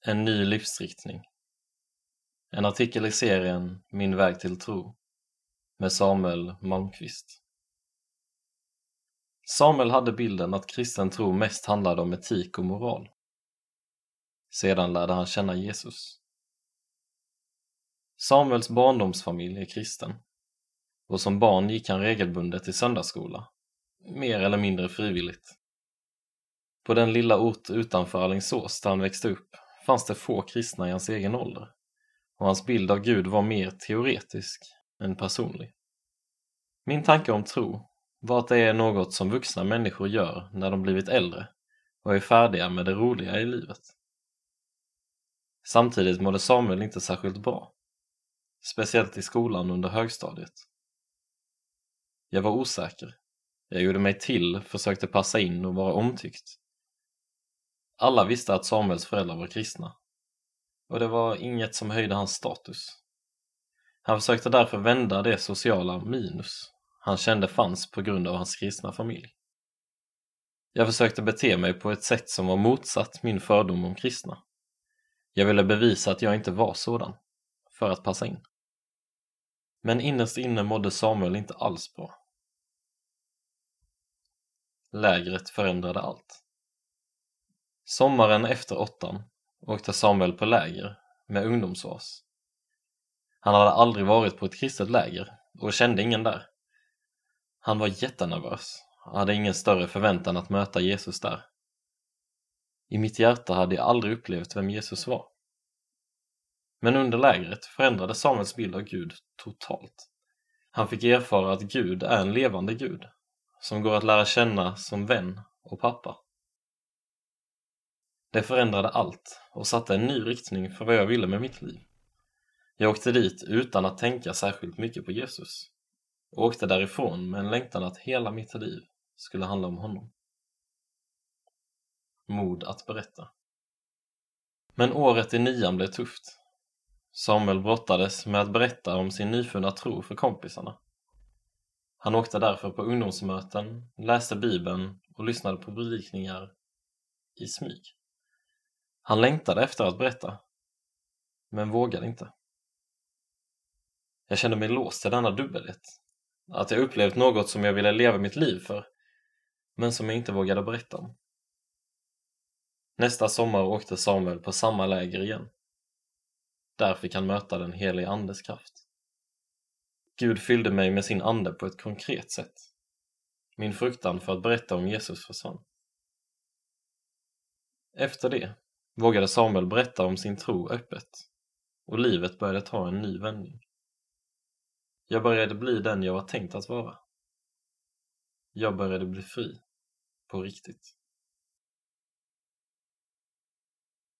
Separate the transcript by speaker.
Speaker 1: En ny livsriktning. En artikel i serien Min väg till tro med Samuel Malmqvist. Samuel hade bilden att kristen tro mest handlade om etik och moral. Sedan lärde han känna Jesus. Samuels barndomsfamilj är kristen och som barn gick han regelbundet i söndagsskola, mer eller mindre frivilligt. På den lilla ort utanför Alingsås där han växte upp fanns det få kristna i hans egen ålder och hans bild av Gud var mer teoretisk än personlig. Min tanke om tro var att det är något som vuxna människor gör när de blivit äldre och är färdiga med det roliga i livet. Samtidigt mådde Samuel inte särskilt bra, speciellt i skolan under högstadiet. Jag var osäker. Jag gjorde mig till, försökte passa in och vara omtyckt. Alla visste att Samuels föräldrar var kristna och det var inget som höjde hans status. Han försökte därför vända det sociala minus han kände fanns på grund av hans kristna familj. Jag försökte bete mig på ett sätt som var motsatt min fördom om kristna. Jag ville bevisa att jag inte var sådan, för att passa in. Men innerst inne mådde Samuel inte alls bra. Lägret förändrade allt. Sommaren efter åttan åkte Samuel på läger med ungdomsvas. Han hade aldrig varit på ett kristet läger och kände ingen där. Han var jättenervös och hade ingen större förväntan att möta Jesus där. I mitt hjärta hade jag aldrig upplevt vem Jesus var. Men under lägret förändrades Samuels bild av Gud totalt. Han fick erfara att Gud är en levande Gud som går att lära känna som vän och pappa. Det förändrade allt och satte en ny riktning för vad jag ville med mitt liv. Jag åkte dit utan att tänka särskilt mycket på Jesus och åkte därifrån med en längtan att hela mitt liv skulle handla om honom. Mod att berätta. Men året i nian blev tufft. Samuel brottades med att berätta om sin nyfunna tro för kompisarna. Han åkte därför på ungdomsmöten, läste bibeln och lyssnade på predikningar i smyg. Han längtade efter att berätta, men vågade inte. Jag kände mig låst till denna dubbelhet. Att jag upplevt något som jag ville leva mitt liv för, men som jag inte vågade berätta om. Nästa sommar åkte Samuel på samma läger igen. Där fick han möta den helige Andes kraft. Gud fyllde mig med sin ande på ett konkret sätt. Min fruktan för att berätta om Jesus försvann. Efter det vågade Samuel berätta om sin tro öppet och livet började ta en ny vändning. Jag började bli den jag var tänkt att vara. Jag började bli fri. På riktigt.